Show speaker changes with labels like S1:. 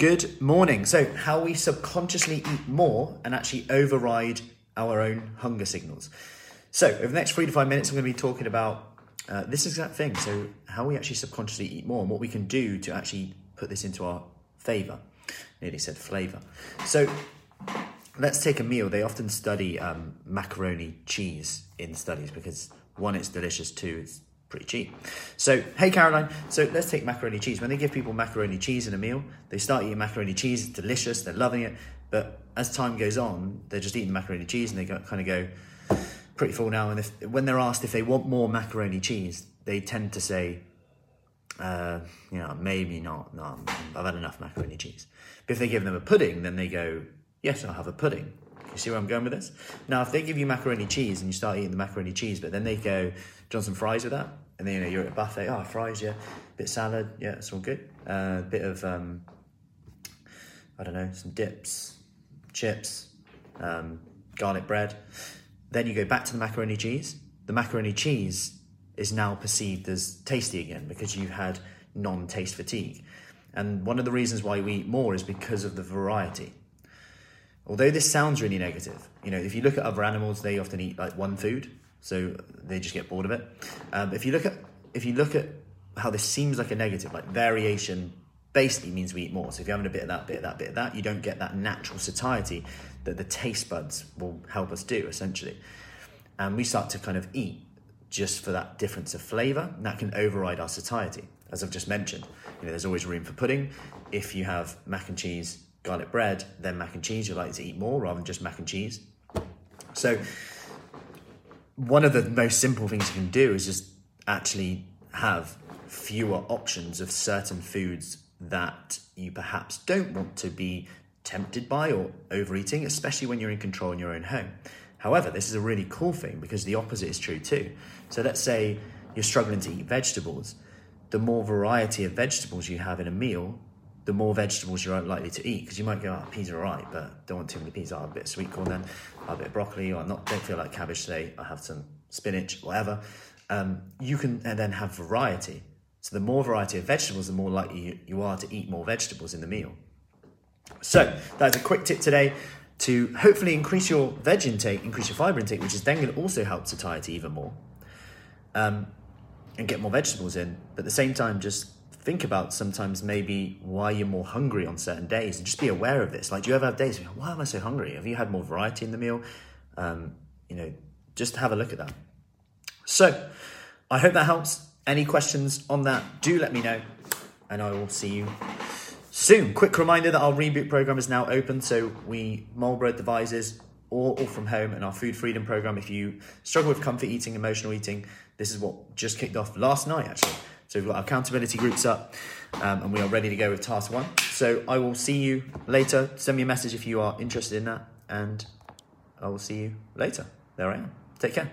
S1: Good morning. So, how we subconsciously eat more and actually override our own hunger signals. So, over the next three to five minutes, I'm going to be talking about uh, this exact thing. So, how we actually subconsciously eat more and what we can do to actually put this into our favor. Nearly said flavor. So, let's take a meal. They often study um, macaroni cheese in studies because one, it's delicious, two, it's pretty cheap. So, hey Caroline, so let's take macaroni cheese. When they give people macaroni cheese in a meal, they start eating macaroni cheese, it's delicious, they're loving it. But as time goes on, they're just eating macaroni cheese and they kind of go pretty full now. And if, when they're asked if they want more macaroni cheese, they tend to say, uh, you know, maybe not. No, I've had enough macaroni cheese. But if they give them a pudding, then they go, yes, I'll have a pudding. You see where I'm going with this? Now, if they give you macaroni cheese and you start eating the macaroni cheese, but then they go, Johnson fries with that, and then you know you're at a buffet. Oh, fries, yeah, A bit salad, yeah, it's all good. A uh, bit of um, I don't know, some dips, chips, um, garlic bread. Then you go back to the macaroni cheese. The macaroni cheese is now perceived as tasty again because you've had non-taste fatigue. And one of the reasons why we eat more is because of the variety. Although this sounds really negative, you know, if you look at other animals, they often eat like one food, so they just get bored of it. Um, if you look at if you look at how this seems like a negative, like variation basically means we eat more. So if you're having a bit of that, bit of that, bit of that, you don't get that natural satiety that the taste buds will help us do essentially. And we start to kind of eat just for that difference of flavour, and that can override our satiety. As I've just mentioned, you know, there's always room for pudding. If you have mac and cheese garlic bread, then mac and cheese, you're likely to eat more rather than just mac and cheese. So, one of the most simple things you can do is just actually have fewer options of certain foods that you perhaps don't want to be tempted by or overeating, especially when you're in control in your own home. However, this is a really cool thing because the opposite is true too. So, let's say you're struggling to eat vegetables. The more variety of vegetables you have in a meal, the more vegetables you're likely to eat because you might go, oh, peas are alright, but don't want too many peas. I'll have a bit of sweet corn then, I'll have a bit of broccoli, or not don't feel like cabbage today. I'll have some spinach, whatever. Um, you can then have variety. So the more variety of vegetables, the more likely you are to eat more vegetables in the meal. So that's a quick tip today to hopefully increase your veg intake, increase your fiber intake, which is then going to also help satiety even more, um, and get more vegetables in. But at the same time, just think about sometimes maybe why you're more hungry on certain days and just be aware of this. Like, do you ever have days why am I so hungry? Have you had more variety in the meal? Um, you know, just have a look at that. So, I hope that helps. Any questions on that, do let me know, and I will see you soon. Quick reminder that our reboot program is now open. So, we Marlborough devices all, all from home and our food freedom program. If you struggle with comfort eating, emotional eating, this is what just kicked off last night actually. So we've got our accountability groups up um, and we are ready to go with task one. So I will see you later. Send me a message if you are interested in that and I will see you later. There I am. Take care.